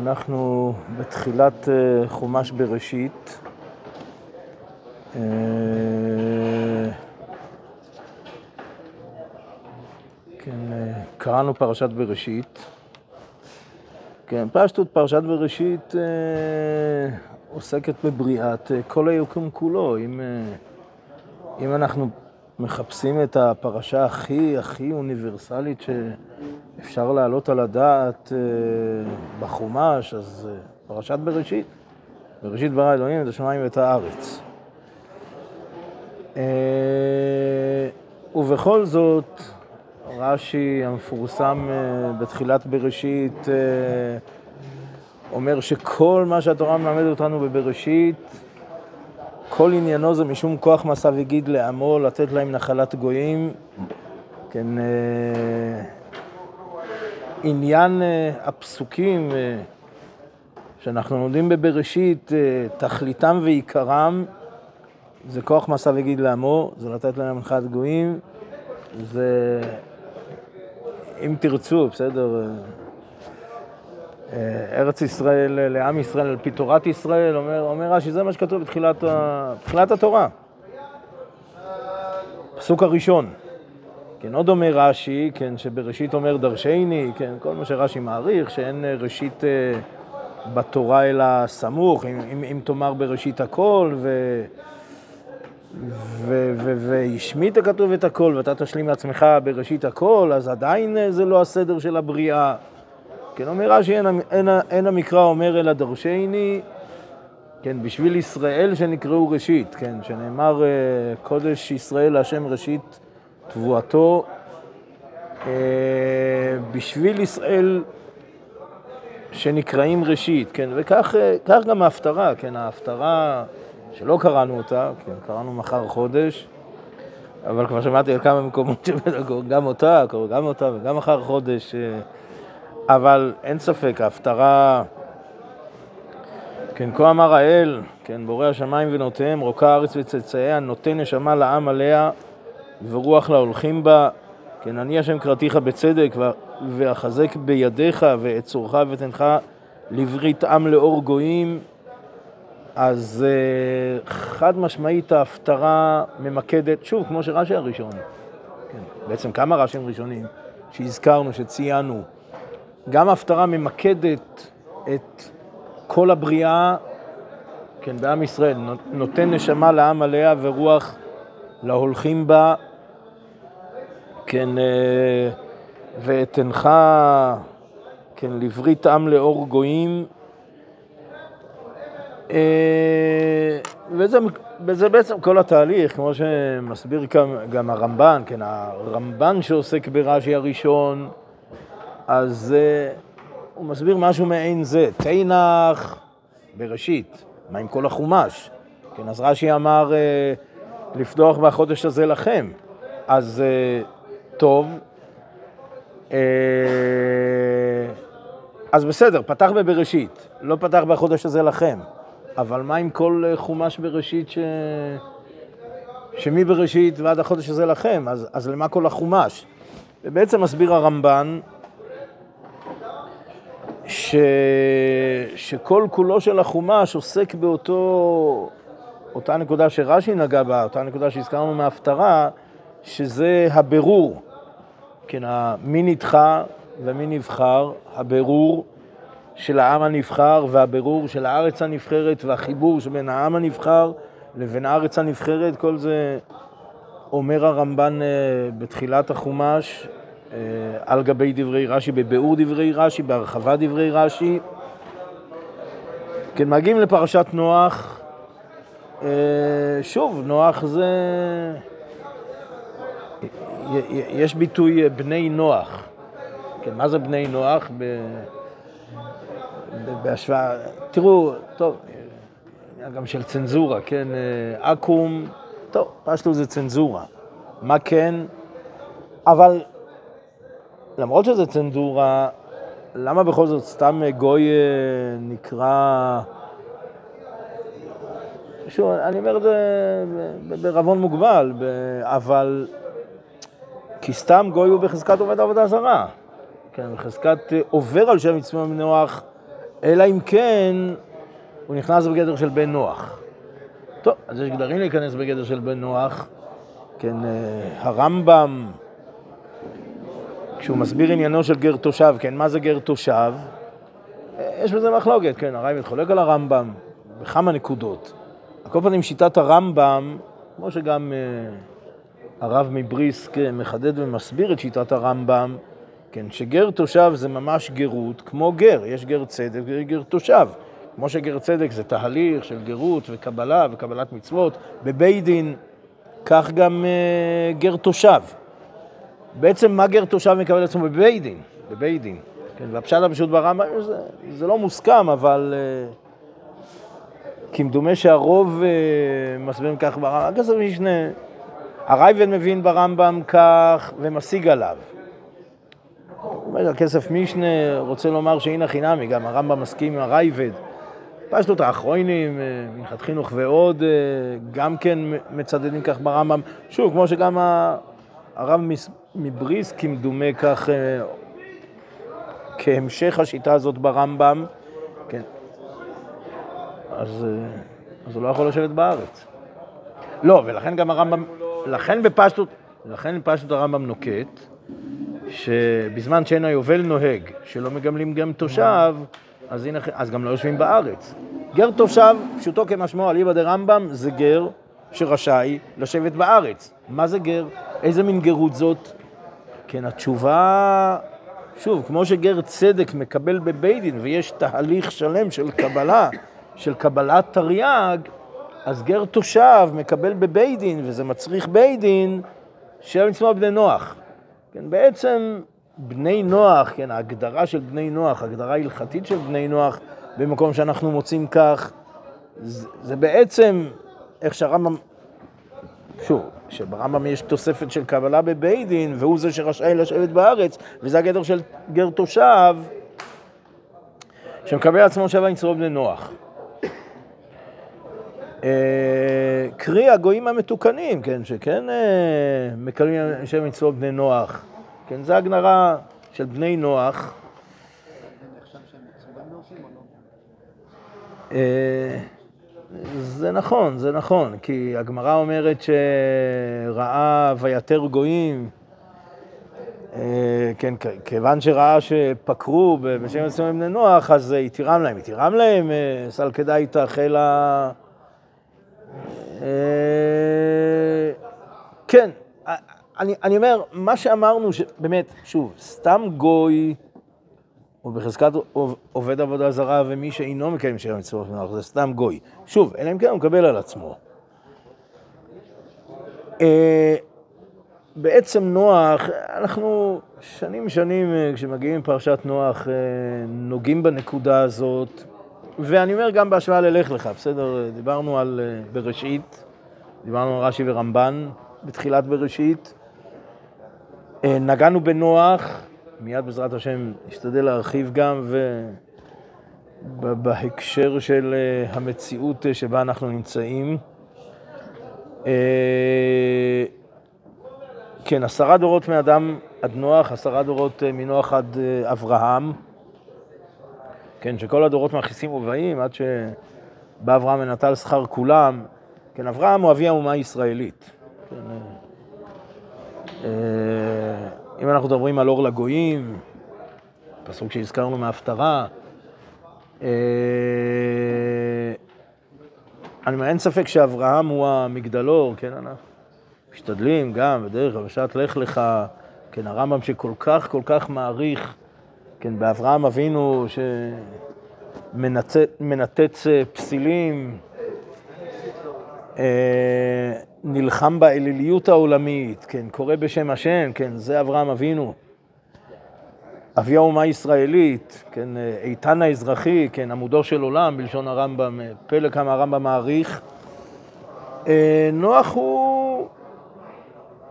אנחנו בתחילת אה, חומש בראשית. אה, כן, אה, קראנו פרשת בראשית. כן, פשטות פרשת בראשית עוסקת בבריאת כל היקום כולו. אם, אם אנחנו מחפשים את הפרשה הכי הכי אוניברסלית שאפשר להעלות על הדעת אה, בחומש, אז אה, פרשת בראשית. בראשית ברא אלוהים את השמיים ואת הארץ. אה, ובכל זאת, רש"י המפורסם בתחילת בראשית אומר שכל מה שהתורה מלמדת אותנו בבראשית כל עניינו זה משום כוח מסע וגיד לעמו, לתת להם נחלת גויים. כן, אה, עניין אה, הפסוקים אה, שאנחנו לומדים בבראשית, תכליתם ועיקרם זה כוח מסע וגיד לעמו, זה לתת להם נחלת גויים, זה אם תרצו, בסדר, ארץ ישראל לעם ישראל על פי תורת ישראל, אומר, אומר רש"י, זה מה שכתוב בתחילת, בתחילת התורה. פסוק הראשון. כן, עוד אומר רש"י, כן, שבראשית אומר דרשני, כן, כל מה שרש"י מעריך, שאין ראשית אה, בתורה אלא סמוך, אם, אם, אם תאמר בראשית הכל, ו... והשמיט הכתוב את הכל, ואתה תשלים לעצמך בראשית הכל, אז עדיין אה, זה לא הסדר של הבריאה. כן, אומר רש"י, אין, אין, אין המקרא אומר אלא דרשני, כן, בשביל ישראל שנקראו ראשית, כן, שנאמר אה, קודש ישראל להשם ראשית תבואתו, אה, בשביל ישראל שנקראים ראשית, כן, וכך אה, גם ההפטרה, כן, ההפטרה שלא קראנו אותה, כן, קראנו מחר חודש, אבל כבר שמעתי על כמה מקומות שגם אותה, גם אותה וגם מחר חודש. אבל אין ספק, ההפטרה, כן, כה אמר האל, כן, בורא השמיים ונותיהם, רוקה הארץ וצאצאיה, נותן נשמה לעם עליה ורוח להולכים בה, כן, אני השם קראתיך בצדק ואחזק בידיך ואצורך ותנך לברית עם לאור גויים. אז uh, חד משמעית ההפטרה ממקדת, שוב, כמו שרש"י הראשון, כן, בעצם כמה רש"ים ראשונים שהזכרנו, שציינו, גם ההפטרה ממקדת את כל הבריאה, כן, בעם ישראל, נותן נשמה לעם עליה ורוח להולכים בה, כן, אה, ואתנך, כן, לברית עם לאור גויים. אה, וזה, וזה בעצם כל התהליך, כמו שמסביר גם, גם הרמב"ן, כן, הרמב"ן שעוסק ברש"י הראשון, אז uh, הוא מסביר משהו מעין זה, תנח בראשית, מה עם כל החומש? כן, אז רש"י אמר uh, לפתוח בחודש הזה לכם, אז uh, טוב, אז בסדר, פתח בבראשית, לא פתח בחודש הזה לכם, אבל מה עם כל חומש בראשית ש... שמבראשית ועד החודש הזה לכם, אז, אז למה כל החומש? ובעצם מסביר הרמב"ן ש... שכל כולו של החומש עוסק באותו, אותה נקודה שרש"י נגע בה, אותה נקודה שהזכרנו מההפטרה, שזה הבירור. כן, מי נדחה ומי נבחר, הבירור של העם הנבחר והבירור של הארץ הנבחרת והחיבור שבין העם הנבחר לבין הארץ הנבחרת, כל זה אומר הרמב"ן אה, בתחילת החומש, על גבי דברי רש"י, בביאור דברי רש"י, בהרחבת דברי רש"י. כן, מגיעים לפרשת נוח. אה, שוב, נוח זה... יש ביטוי אה, בני נוח. כן, מה זה בני נוח? ב... בהשוואה... תראו, טוב, גם של צנזורה, כן? אקו"ם, טוב, פשטו זה צנזורה. מה כן? אבל למרות שזה צנזורה, למה בכל זאת סתם גוי אה, נקרא... שוב, אני אומר את זה בערבון מוגבל, אבל... כי סתם גוי הוא בחזקת עובד עבודה זרה. כן, בחזקת אה, עובר על שם מצווה מנוח, אלא אם כן הוא נכנס בגדר של בן נוח. טוב, אז יש גדרים להיכנס בגדר של בן נוח. כן, הרמב"ם, כשהוא מסביר עניינו של גר תושב, כן, מה זה גר תושב? יש בזה מחלוקת, כן, הרייבד חולק על הרמב"ם בכמה נקודות. על כל פנים, שיטת הרמב"ם, כמו שגם uh, הרב מבריסק מחדד ומסביר את שיטת הרמב"ם, כן, שגר תושב זה ממש גרות כמו גר, יש גר צדק ויש גר תושב. כמו שגר צדק זה תהליך של גרות וקבלה וקבלת מצוות בבית דין, כך גם uh, גר תושב. בעצם מה תושב מקבל עצמו בבית דין? בבית דין. כן, והפשט הפשוט ברמב"ם, זה, זה לא מוסכם, אבל uh, כמדומה שהרוב uh, מסבירים כך ברמב"ם. כסף משנה, הרייבד מבין ברמב"ם כך ומשיג עליו. אומר, הכסף משנה רוצה לומר שהנה חינמי, גם הרמב"ם מסכים עם הרייבד. פשטות האחרונים, מנחת חינוך ועוד, גם כן מצדדים כך ברמב"ם. שוב, כמו שגם הרב מבריס, כמדומה כך, כהמשך השיטה הזאת ברמב"ם, כן. אז, אז הוא לא יכול לשבת בארץ. לא, ולכן גם הרמב"ם, לכן בפשטות, לכן בפשטות הרמב"ם נוקט, שבזמן שאין היובל נוהג, שלא מגמלים גם תושב, אז, הנה, אז גם לא יושבים בארץ. גר תושב, פשוטו כמשמעו, אליבא דרמב"ם, זה גר שרשאי לשבת בארץ. מה זה גר? איזה מין גרות זאת? כן, התשובה, שוב, כמו שגר צדק מקבל בבית דין, ויש תהליך שלם של קבלה, של קבלת תרי"ג, אז גר תושב מקבל בבית דין, וזה מצריך בית דין, של מצווה בני נוח. כן, בעצם בני נוח, כן, ההגדרה של בני נוח, הגדרה הלכתית של בני נוח, במקום שאנחנו מוצאים כך, זה, זה בעצם איך שהרמב"ם, שוב, שברמב"ם יש תוספת של קבלה בבית דין, והוא זה שרשאי לשבת בארץ, וזה הגדר של גר תושב, שמקבל עצמו שבע מצוות בני נוח. אה, קרי הגויים המתוקנים, כן, שכן אה, מקבלים שבע מצוות בני נוח. כן, זו הגדרה של בני נוח. אה, זה נכון, זה נכון, כי הגמרא אומרת שראה ויתר גויים, כן, כיוון שראה שפקרו בשם עצמם בני נוח, אז התירם להם. התירם להם, סל כדאי איתך אלא... כן, אני, אני אומר, מה שאמרנו, באמת, שוב, סתם גוי, או בחזקת עובד עבודה זרה, ומי שאינו מקיים שבע מצוות מנוח, זה סתם גוי. שוב, אלא אם כן הוא מקבל על עצמו. אה, בעצם נוח, אנחנו שנים שנים, אה, כשמגיעים פרשת נוח, אה, נוגעים בנקודה הזאת, ואני אומר גם בהשוואה ללך לך, בסדר? דיברנו על בראשית, דיברנו על רש"י ורמב"ן בתחילת בראשית. נגענו בנוח, מיד בעזרת השם נשתדל להרחיב גם, ובהקשר של אה, המציאות אה, שבה אנחנו נמצאים. כן, עשרה דורות מאדם עד נוח, עשרה דורות מנוח עד אברהם. כן, שכל הדורות מכניסים ובאים עד שבא אברהם ונטל שכר כולם. כן, אברהם הוא אבי האומה הישראלית. כן, אה, אם אנחנו מדברים על אור לגויים, פסוק שהזכרנו מההפטרה, אה, אני אומר, אין ספק שאברהם הוא המגדלור, כן, אנחנו משתדלים גם בדרך הבשעת לך לך, כן, הרמב"ם שכל כך כל כך מעריך, כן, באברהם אבינו שמנתץ פסילים, אה, נלחם באליליות העולמית, כן, קורא בשם השם, כן, זה אברהם אבינו. אבי האומה הישראלית, כן, איתן האזרחי, כן, עמודו של עולם, בלשון הרמב"ם, פלא כמה הרמב"ם מעריך. אה, נוח הוא,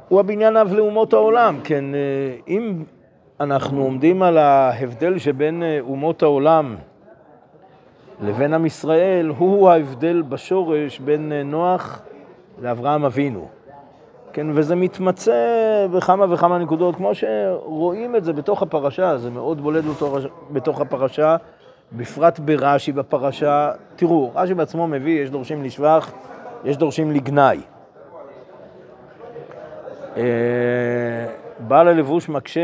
הוא הבניין אב לאומות העולם, כן, אה, אם אנחנו עומדים על ההבדל שבין אה, אומות העולם לבין עם ישראל, הוא ההבדל בשורש בין נוח לאברהם אבינו. כן, וזה מתמצא בכמה וכמה נקודות, כמו שרואים את זה בתוך הפרשה, זה מאוד בולט בתוך הפרשה, בפרט ברש"י בפרשה, תראו, רש"י בעצמו מביא, יש דורשים לשבח, יש דורשים לגנאי. אה, בעל הלבוש מקשה,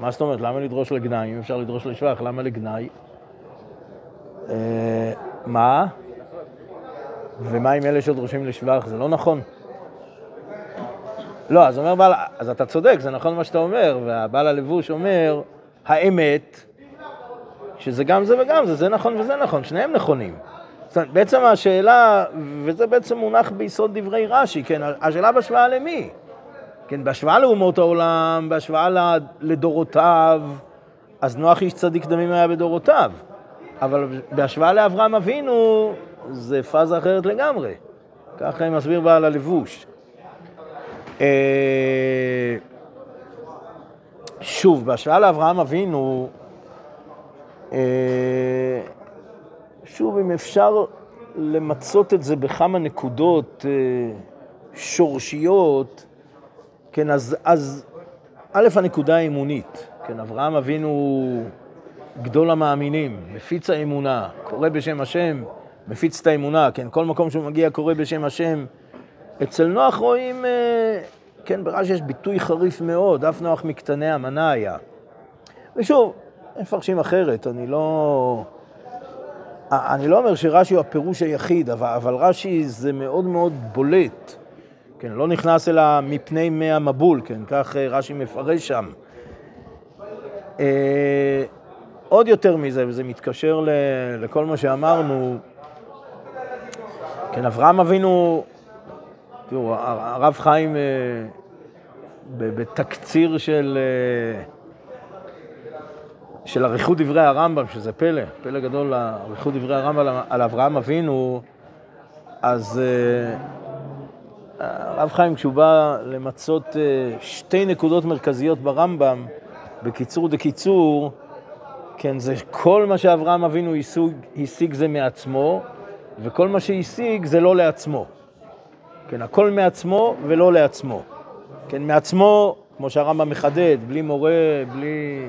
מה זאת אומרת, למה לדרוש לגנאי? אם אפשר לדרוש לשבח, למה לגנאי? אה, מה? ומה עם אלה שדורשים לשבח? זה לא נכון. לא, אז אומר בעל, אז אתה צודק, זה נכון מה שאתה אומר, והבעל הלבוש אומר, האמת, שזה גם זה וגם זה, זה נכון וזה נכון, שניהם נכונים. זאת אומרת, בעצם השאלה, וזה בעצם מונח ביסוד דברי רש"י, כן, השאלה בהשוואה למי? כן, בהשוואה לאומות העולם, בהשוואה לדורותיו, אז נוח איש צדיק דמים היה בדורותיו. אבל בהשוואה לאברהם אבינו, זה פאזה אחרת לגמרי. ככה מסביר בעל הלבוש. אה, שוב, בהשוואה לאברהם אבינו, אה, שוב, אם אפשר למצות את זה בכמה נקודות אה, שורשיות, כן, אז, אז א', הנקודה האמונית, כן, אברהם אבינו גדול המאמינים, מפיץ האמונה, קורא בשם השם, מפיץ את האמונה, כן, כל מקום שהוא מגיע קורא בשם השם. אצל נוח רואים, אה, כן, ברש"י יש ביטוי חריף מאוד, אף נוח מקטני המנה היה. ושוב, מפרשים אחרת, אני לא... אני לא אומר שרש"י הוא הפירוש היחיד, אבל, רש"י זה מאוד מאוד בולט. כן, לא נכנס אלא מפני מי המבול, כן, כך אה, רש"י מפרש שם. אה, עוד יותר מזה, וזה מתקשר לכל מה שאמרנו, כן, אברהם אבינו, תראו, הרב חיים אה, בתקציר של, אה, של אריכות דברי הרמב"ם, שזה פלא, פלא גדול, אריכות דברי הרמב"ם על אברהם אבינו, אז אה, הרב חיים, כשהוא בא למצות שתי נקודות מרכזיות ברמב"ם, בקיצור דקיצור, כן, זה כל מה שאברהם אבינו השיג, השיג זה מעצמו, וכל מה שהשיג זה לא לעצמו. כן, הכל מעצמו ולא לעצמו. כן, מעצמו, כמו שהרמב"ם מחדד, בלי מורה, בלי,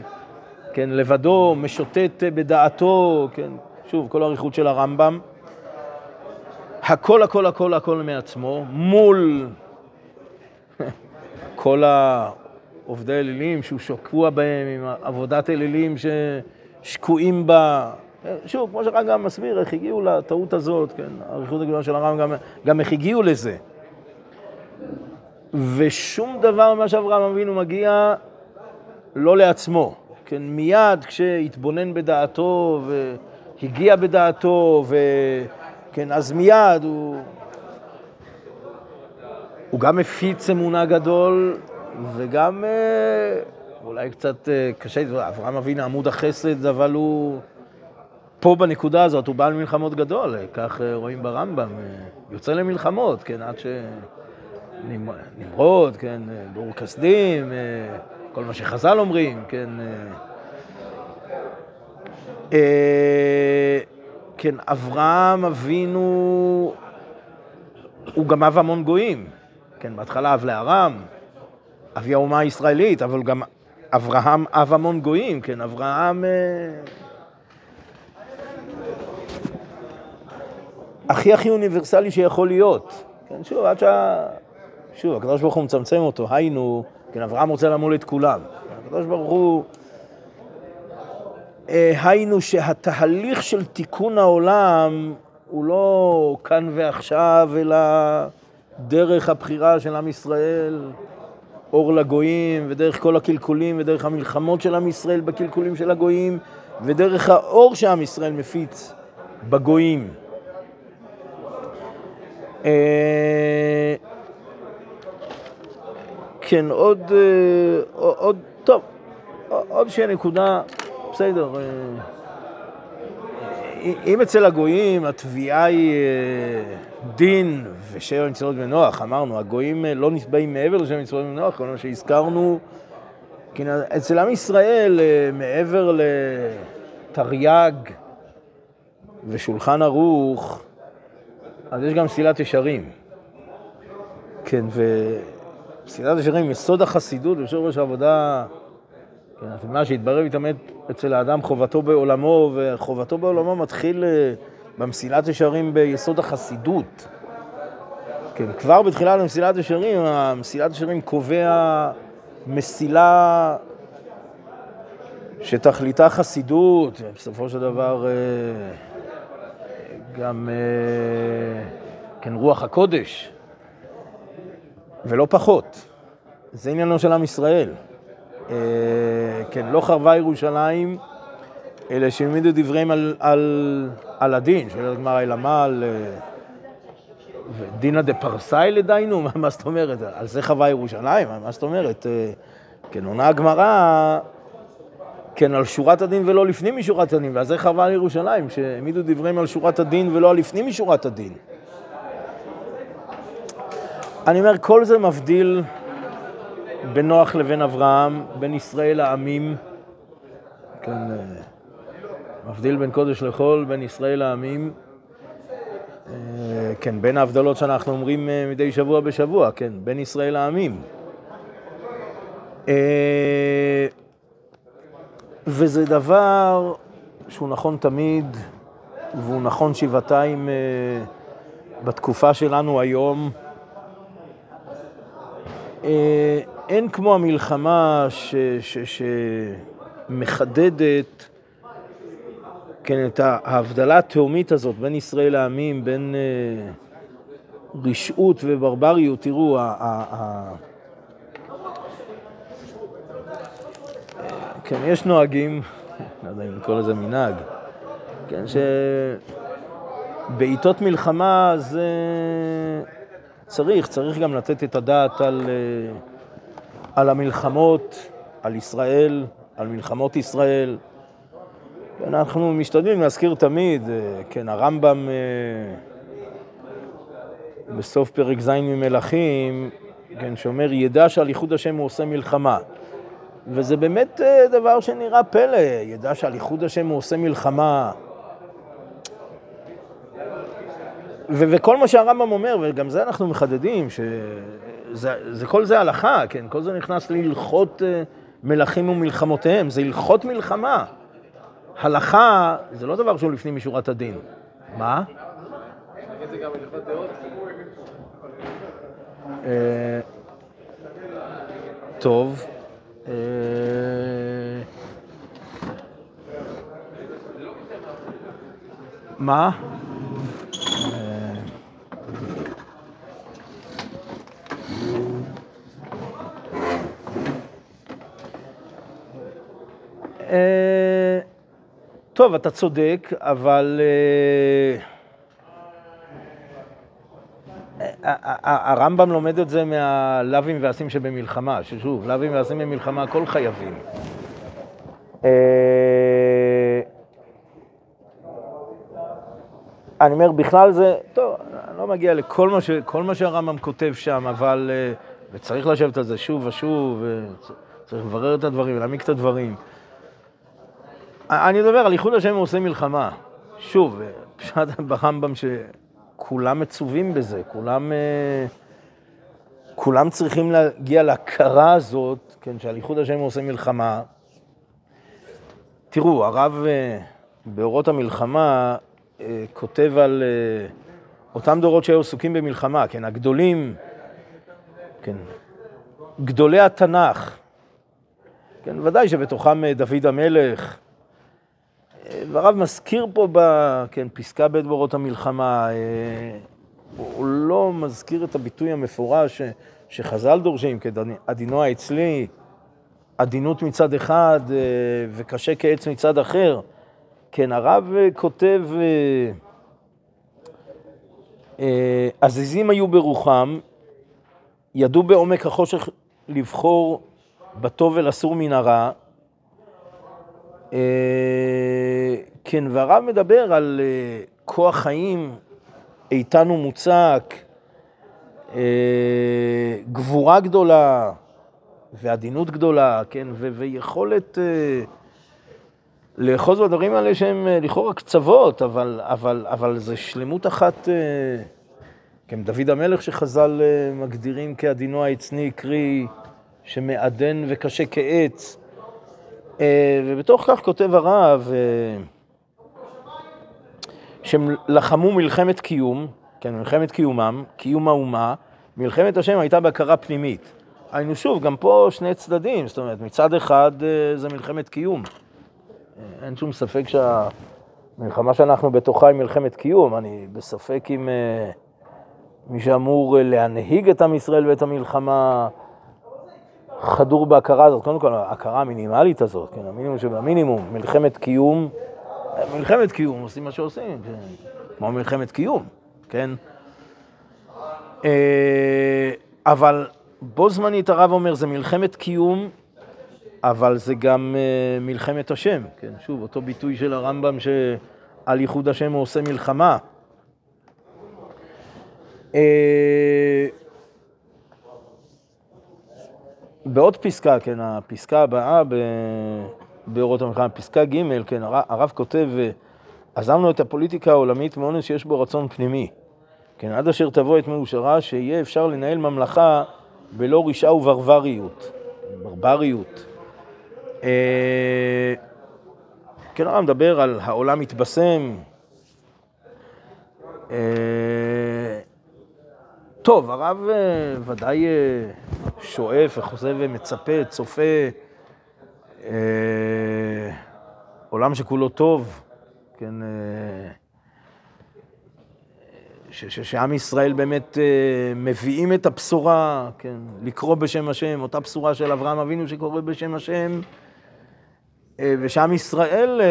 כן, לבדו, משוטט בדעתו, כן, שוב, כל האריכות של הרמב"ם. הכל, הכל, הכל, הכל מעצמו, מול כל העובדי אלילים שהוא שקוע בהם עם עבודת אלילים ששקועים בה. שוב, כמו שרמב"ם מסביר, איך הגיעו לטעות הזאת, כן, האריכות הגדולה של הרמב"ם גם, גם איך הגיעו לזה. ושום דבר ממה שאברהם אבינו מגיע לא לעצמו. כן, מיד כשהתבונן בדעתו והגיע בדעתו, וכן, אז מיד הוא, הוא גם מפיץ אמונה גדול, וגם אה, אולי קצת אה, קשה, אברהם אבינו עמוד החסד, אבל הוא פה בנקודה הזאת, הוא בעל מלחמות גדול, כך אה, רואים ברמב"ם, יוצא למלחמות, כן, עד ש... נמרוד, כן, בור כסדים, אה, כל מה שחז"ל אומרים, כן. אה, אה, כן, אברהם אבינו, הוא גם אב המון גויים. כן, בהתחלה אב לארם, אבי האומה הישראלית, אבל גם אברהם אב המון גויים, כן, אברהם... הכי הכי אוניברסלי שיכול להיות. כן, שוב, עד שה... שוב, הקדוש ברוך הוא מצמצם אותו, היינו, כן, אברהם רוצה למול את כולם. הקדוש ברוך הוא, אה, היינו שהתהליך של תיקון העולם הוא לא כאן ועכשיו, אלא דרך הבחירה של עם ישראל, אור לגויים, ודרך כל הקלקולים, ודרך המלחמות של עם ישראל בקלקולים של הגויים, ודרך האור שעם ישראל מפיץ בגויים. אה, כן, עוד, אה, עוד, טוב, עוד שני נקודה, בסדר. אה, אם אצל הגויים התביעה היא דין ושבע מצוות בנוח, אמרנו, הגויים לא נתבעים מעבר לשבע מצוות בנוח, כל מה שהזכרנו, כן, אצל עם ישראל, מעבר לתרי"ג ושולחן ערוך, אז יש גם סילת ישרים. כן, ו... פסילת ישרים, יסוד החסידות ויושב ראש העבודה, כן, מה שהתברר מתאמת אצל האדם חובתו בעולמו, וחובתו בעולמו מתחיל אה, במסילת ישרים ביסוד החסידות. כן, כבר בתחילת מסילת ישרים, המסילת ישרים קובע מסילה שתכליתה חסידות, בסופו של דבר אה, גם אה, כן רוח הקודש, ולא פחות. זה עניינו של עם ישראל. אה, כן, לא חרבה ירושלים, אלא שהעמידו דבריהם על, על, על הדין, שואלת הגמרא אלא מה על... דינא דפרסאי לדיינו? מה זאת אומרת? על זה חווה ירושלים? מה זאת אומרת? כן, עונה הגמרא, כן, על שורת הדין ולא לפנים משורת הדין, זה חווה על ירושלים, שהעמידו דבריהם על שורת הדין ולא על לפנים משורת הדין. אני אומר, כל זה מבדיל בין נוח לבין אברהם, בין ישראל לעמים, כן, אה, מבדיל בין קודש לחול, בין ישראל לעמים, אה, כן, בין ההבדלות שאנחנו אומרים אה, מדי שבוע בשבוע, כן, בין ישראל לעמים. וזה דבר שהוא נכון תמיד, והוא נכון שבעתיים בתקופה שלנו היום. אין כמו המלחמה ש, ש, שמחדדת כן, את ההבדלה התהומית הזאת בין ישראל לעמים, בין אה, רשעות וברבריות. תראו, ה, ה, ה, כן, יש נוהגים, לא יודע אם לקרוא לזה מנהג, כן, שבעיתות מלחמה זה צריך, צריך גם לתת את הדעת על... אה, על המלחמות, על ישראל, על מלחמות ישראל. אנחנו משתדלים להזכיר תמיד, אה, כן, הרמב"ם אה, בסוף פרק ז' ממלכים, כן, שאומר, ידע שעל ייחוד השם הוא עושה מלחמה. וזה באמת אה, דבר שנראה פלא, ידע שעל ייחוד השם הוא עושה מלחמה. ו- וכל מה שהרמב"ם אומר, וגם זה אנחנו מחדדים, ש... זה, זה, כל זה הלכה, כן? כל זה נכנס להלכות אה, מלכים ומלחמותיהם, זה הלכות מלחמה. הלכה זה לא דבר שהוא לפנים משורת הדין. מה? אה, טוב. אה, מה? אה, טוב, אתה צודק, אבל אה, הרמב"ם לומד את זה מהלאווים והסים שבמלחמה, ששוב, לאווים והסים במלחמה, הכל חייבים. אה, אני אומר, בכלל זה, טוב, אני לא מגיע לכל מה, ש, מה שהרמב"ם כותב שם, אבל, וצריך לשבת על זה שוב ושוב, וצריך לברר את הדברים ולהעמיק את הדברים. אני מדבר על איחוד השם עושה מלחמה. שוב, פשט ברמב"ם שכולם מצווים בזה, כולם, אה, כולם צריכים להגיע להכרה הזאת, כן, שעל איחוד השם עושה מלחמה. תראו, הרב אה, באורות המלחמה אה, כותב על אותם דורות שהיו עסוקים במלחמה, כן, הגדולים, כן, גדולי התנ"ך, כן, ודאי שבתוכם דוד המלך, והרב מזכיר פה, ב, כן, פסקה ב' באורות המלחמה, אה, הוא לא מזכיר את הביטוי המפורש שחז"ל דורשים, כעדינו האצלי, עדינות מצד אחד אה, וקשה כעץ מצד אחר. כן, הרב אה, כותב, עזיזים היו ברוחם, ידעו בעומק החושך לבחור בטוב ולסור מן הרע, אה, כן, והרב מדבר על אה, כוח חיים איתן ומוצק, אה, גבורה גדולה ועדינות גדולה, כן, ויכולת לאחוז בדברים האלה שהם לכאורה קצוות, אבל, אבל, אבל זה שלמות אחת, כן, דוד המלך שחז"ל מגדירים כעדינו העצני, קרי שמעדן וקשה כעץ. ובתוך כך כותב הרב שהם לחמו מלחמת קיום, כן, מלחמת קיומם, קיום האומה, מלחמת השם הייתה בהכרה פנימית. היינו שוב, גם פה שני צדדים, זאת אומרת, מצד אחד זה מלחמת קיום. אין שום ספק שהמלחמה שאנחנו בתוכה היא מלחמת קיום. אני בספק אם מי שאמור להנהיג את עם ישראל ואת המלחמה חדור בהכרה הזאת. קודם כל, ההכרה המינימלית הזאת, כן, המינימום שבמינימום, מלחמת קיום, מלחמת קיום, עושים מה שעושים, כן, כמו מלחמת קיום, כן? אבל בו זמנית הרב אומר, זה מלחמת קיום, אבל זה גם מלחמת השם, כן? שוב, אותו ביטוי של הרמב"ם שעל ייחוד השם הוא עושה מלחמה. בעוד פסקה, כן, הפסקה הבאה באורות המלחמה, פסקה ג', כן, הרב כותב, עזבנו את הפוליטיקה העולמית מאונס שיש בו רצון פנימי. כן, עד אשר תבוא את מאושרה, שיהיה אפשר לנהל ממלכה בלא רשעה וברבריות. ברבריות. כן, הרב מדבר על העולם מתבשם. טוב, הרב ודאי שואף וחושב ומצפה, צופה, עולם שכולו טוב, כן, שעם ישראל באמת מביאים את הבשורה, כן, לקרוא בשם השם, אותה בשורה של אברהם אבינו שקורא בשם השם, ושעם ישראל,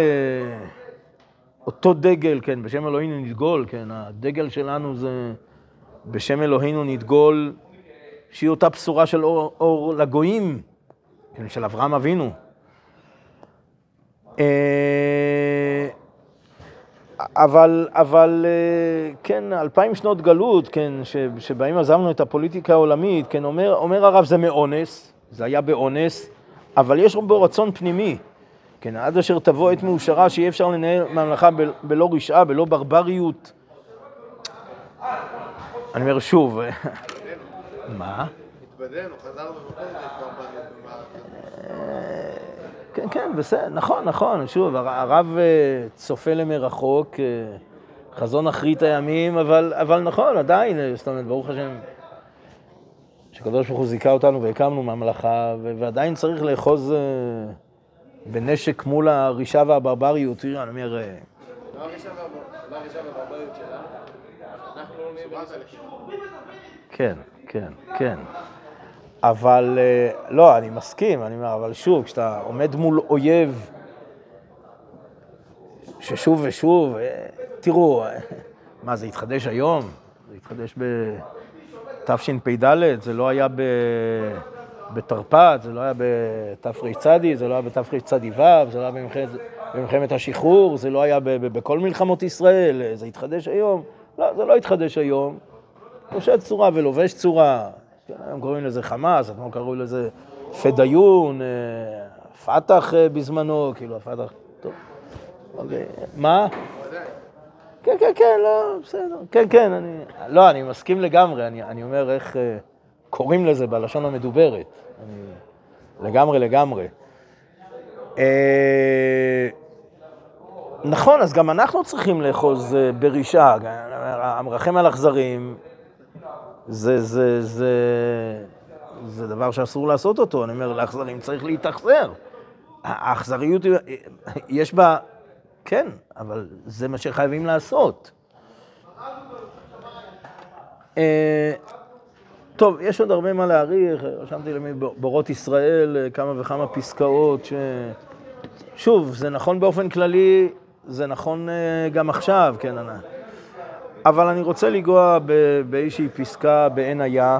אותו דגל, כן, בשם אלוהינו נדגול, כן, הדגל שלנו זה בשם אלוהינו נדגול, שהיא אותה בשורה של אור, אור לגויים, כן, של אברהם אבינו. אבל, אבל כן, אלפיים שנות גלות, כן, שבהם עזבנו את הפוליטיקה העולמית, כן, אומר, אומר הרב זה מאונס, זה היה באונס, אבל יש בו רצון פנימי. כן, עד אשר תבוא עת מאושרה, שיהיה אפשר לנהל ממלכה בלא רשעה, בלא ברבריות. אני אומר שוב, מה? התבדינו, חזרנו כן, כן, בסדר, נכון, נכון, שוב, הרב צופה למרחוק, חזון אחרית הימים, אבל, אבל נכון, עדיין, זאת אומרת, ברוך השם, שקדוש ברוך הוא זיכה אותנו והקמנו ממלכה, ועדיין צריך לאחוז בנשק מול הרישה והברבריות, תראה, אני אומר... לא הרישה והברבריות שלנו, אנחנו לא נהיה כן, כן, כן. אבל, לא, אני מסכים, אני אומר, אבל שוב, כשאתה עומד מול אויב ששוב ושוב, תראו, מה, זה התחדש היום? זה התחדש בתשפ"ד, זה לא היה בתרפ"ט, זה לא היה בתרצ"ד, זה לא היה בתרצ"ו, זה לא היה במלחמת השחרור, זה לא היה בכל מלחמות ישראל, זה התחדש היום? לא, זה לא התחדש היום. פושט צורה ולובש צורה. היום קוראים לזה חמאס, אתמול קראו לזה פדאיון, פת"ח בזמנו, כאילו הפת"ח, טוב. אוקיי, מה? כן, כן, כן, לא, בסדר. כן, כן, אני... לא, אני מסכים לגמרי, אני, אני אומר איך קוראים לזה בלשון המדוברת. אני... לגמרי, לגמרי. נכון, אז גם אנחנו צריכים לאחוז ברישה. המרחם על אכזרים, זה, זה, זה, זה דבר שאסור לעשות אותו. אני אומר, לאכזרים צריך להתאכזר. האכזריות, יש בה, כן, אבל זה מה שחייבים לעשות. טוב, יש עוד הרבה מה להעריך, רשמתי למי בורות ישראל כמה וכמה פסקאות ש... שוב, זה נכון באופן כללי, זה נכון גם עכשיו, כן, אני... אבל אני רוצה לנגוע באיזושהי פסקה בעין היה,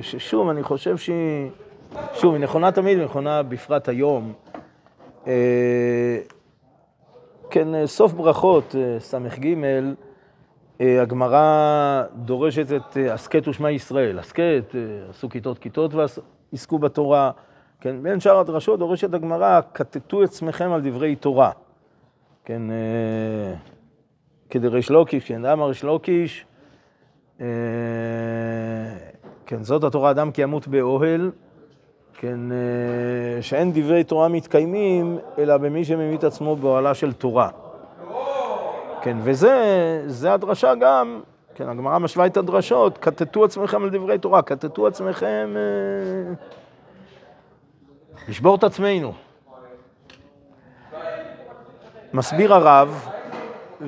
ששוב, אני חושב שהיא, שוב, היא נכונה תמיד, היא נכונה בפרט היום. כן, סוף ברכות, ס"ג, הגמרא דורשת את הסכת ושמע ישראל. הסכת, עשו כיתות כיתות ועסקו בתורה. כן, בין שאר הדרשות דורשת הגמרא, כתתו עצמכם על דברי תורה. כן, כדריש לוקיש, כן, אמר ריש לוקיש, כן, זאת התורה, אדם כי ימות באוהל, כן, אה, שאין דברי תורה מתקיימים, אלא במי שממית עצמו באוהלה של תורה. כן, וזה, זה הדרשה גם, כן, הגמרא משווה את הדרשות, כתתו עצמכם על דברי תורה, כתתו עצמכם, אה, לשבור את עצמנו. מסביר הרב,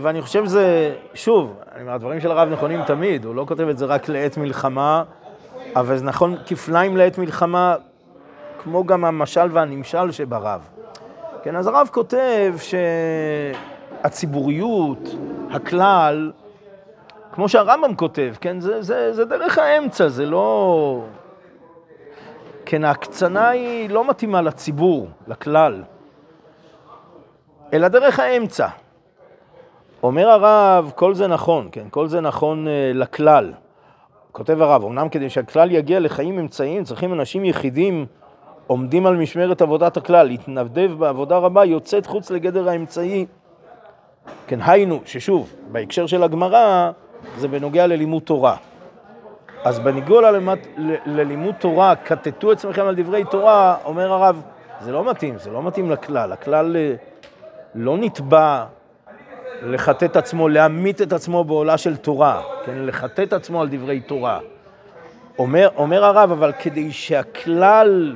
ואני חושב שזה, שוב, הדברים של הרב נכונים תמיד, הוא לא כותב את זה רק לעת מלחמה, אבל זה נכון כפליים לעת מלחמה, כמו גם המשל והנמשל שברב. כן, אז הרב כותב שהציבוריות, הכלל, כמו שהרמב"ם כותב, כן, זה, זה, זה דרך האמצע, זה לא... כן, ההקצנה היא לא מתאימה לציבור, לכלל, אלא דרך האמצע. אומר הרב, כל זה נכון, כן, כל זה נכון uh, לכלל. כותב הרב, אמנם כדי שהכלל יגיע לחיים אמצעיים, צריכים אנשים יחידים עומדים על משמרת עבודת הכלל, להתנדב בעבודה רבה, יוצאת חוץ לגדר האמצעי. כן, היינו, ששוב, בהקשר של הגמרא, זה בנוגע ללימוד תורה. אז בניגוד ללימוד, ללימוד תורה, כתתו עצמכם על דברי תורה, אומר הרב, זה לא מתאים, זה לא מתאים לכלל. הכלל אה, לא נתבע לחטט עצמו, להמית את עצמו בעולה של תורה, כן, לחטט עצמו על דברי תורה. אומר, אומר הרב, אבל כדי שהכלל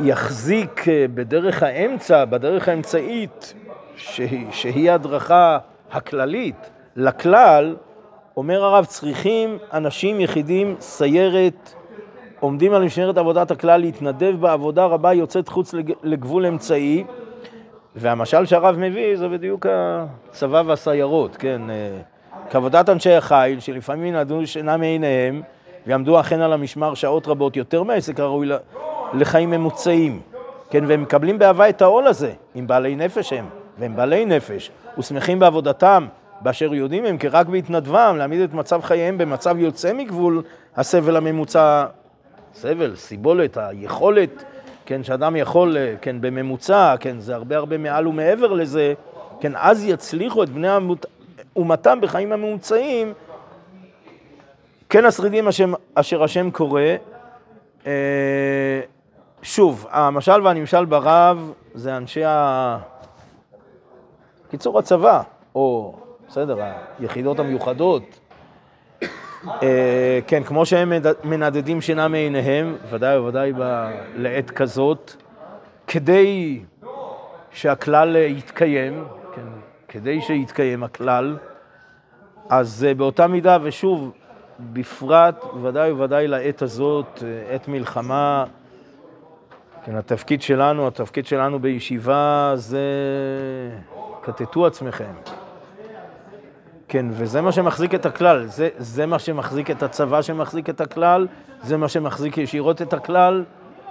יחזיק אה, בדרך האמצע, בדרך האמצעית, שהיא, שהיא הדרכה הכללית לכלל, אומר הרב, צריכים אנשים יחידים, סיירת, עומדים על משמרת עבודת הכלל, להתנדב בעבודה רבה יוצאת חוץ לגבול אמצעי, והמשל שהרב מביא זה בדיוק הצבא והסיירות, כן? אה, כעבודת אנשי החיל, שלפעמים ינדו שינה מעיניהם, ויעמדו אכן על המשמר שעות רבות, יותר מהעסק הראוי לחיים ממוצעים, כן? והם מקבלים באהבה את העול הזה, עם בעלי נפש הם, והם בעלי נפש, ושמחים בעבודתם, באשר יודעים הם, כי רק בהתנדבם, להעמיד את מצב חייהם במצב יוצא מגבול הסבל הממוצע, סבל, סיבולת, היכולת כן, שאדם יכול, אה, כן, בממוצע, כן, זה הרבה הרבה מעל ומעבר לזה, כן, אז יצליחו את בני אומתם בחיים הממוצעים, כן השרידים השם, אשר השם קורא. אה, שוב, המשל והנמשל ברב זה אנשי ה... קיצור הצבא, או בסדר, היחידות המיוחדות, כן, כמו שהם מנדדים שינה מעיניהם, ודאי וודאי לעת כזאת, כדי שהכלל יתקיים, כן, כדי שיתקיים הכלל, אז אה, באותה מידה, ושוב, בפרט, ודאי וודאי לעת הזאת, אה, עת מלחמה, כן, התפקיד שלנו, התפקיד שלנו בישיבה זה כתתו עצמכם. כן, וזה מה שמחזיק את הכלל, זה, זה מה שמחזיק את הצבא שמחזיק את הכלל, זה מה שמחזיק ישירות את הכלל,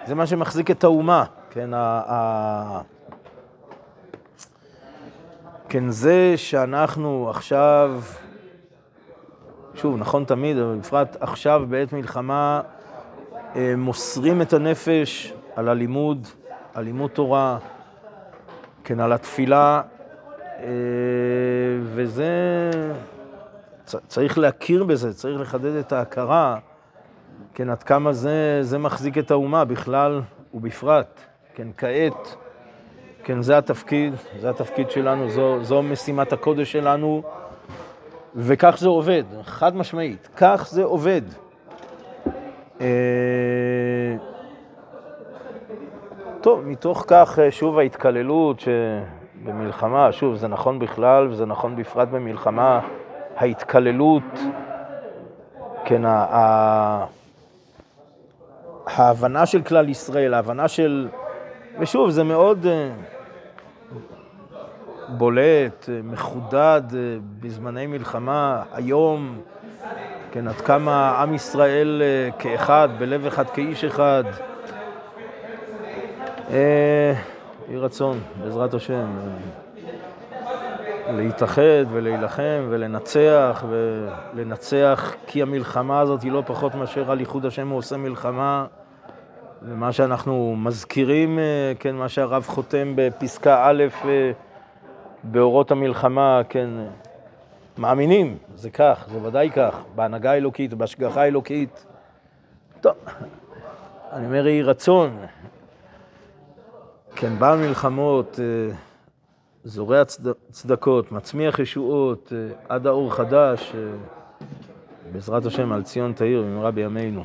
זה מה שמחזיק את האומה, כן, ה, ה... כן, זה שאנחנו עכשיו, שוב, נכון תמיד, אבל בפרט עכשיו בעת מלחמה, אה, מוסרים את הנפש על הלימוד, על לימוד תורה, כן, על התפילה, אה, וזה, צריך להכיר בזה, צריך לחדד את ההכרה, כן, עד כמה זה, זה מחזיק את האומה בכלל ובפרט, כן, כעת, כן, זה התפקיד, זה התפקיד שלנו, זו, זו משימת הקודש שלנו, וכך זה עובד, חד משמעית, כך זה עובד. אה, טוב, מתוך כך, שוב ההתקללות, ש... במלחמה, שוב, זה נכון בכלל וזה נכון בפרט במלחמה, ההתקללות, כן, ה... ההבנה של כלל ישראל, ההבנה של... ושוב, זה מאוד אה, בולט, אה, מחודד אה, בזמני מלחמה, היום, כן, עד כמה עם ישראל כאחד, בלב אחד, כאיש אחד. יהי רצון, בעזרת השם, להתאחד ולהילחם ולנצח, ולנצח כי המלחמה הזאת היא לא פחות מאשר על ייחוד השם הוא עושה מלחמה. ומה שאנחנו מזכירים, כן, מה שהרב חותם בפסקה א' באורות המלחמה, כן, מאמינים, זה כך, זה ודאי כך, בהנהגה האלוקית, בהשגחה האלוקית. טוב, אני אומר יהי רצון, כן, בעל מלחמות, אה, זורע צדקות, מצמיח ישועות, עד האור חדש, בעזרת השם על ציון תאיר במהרה בימינו.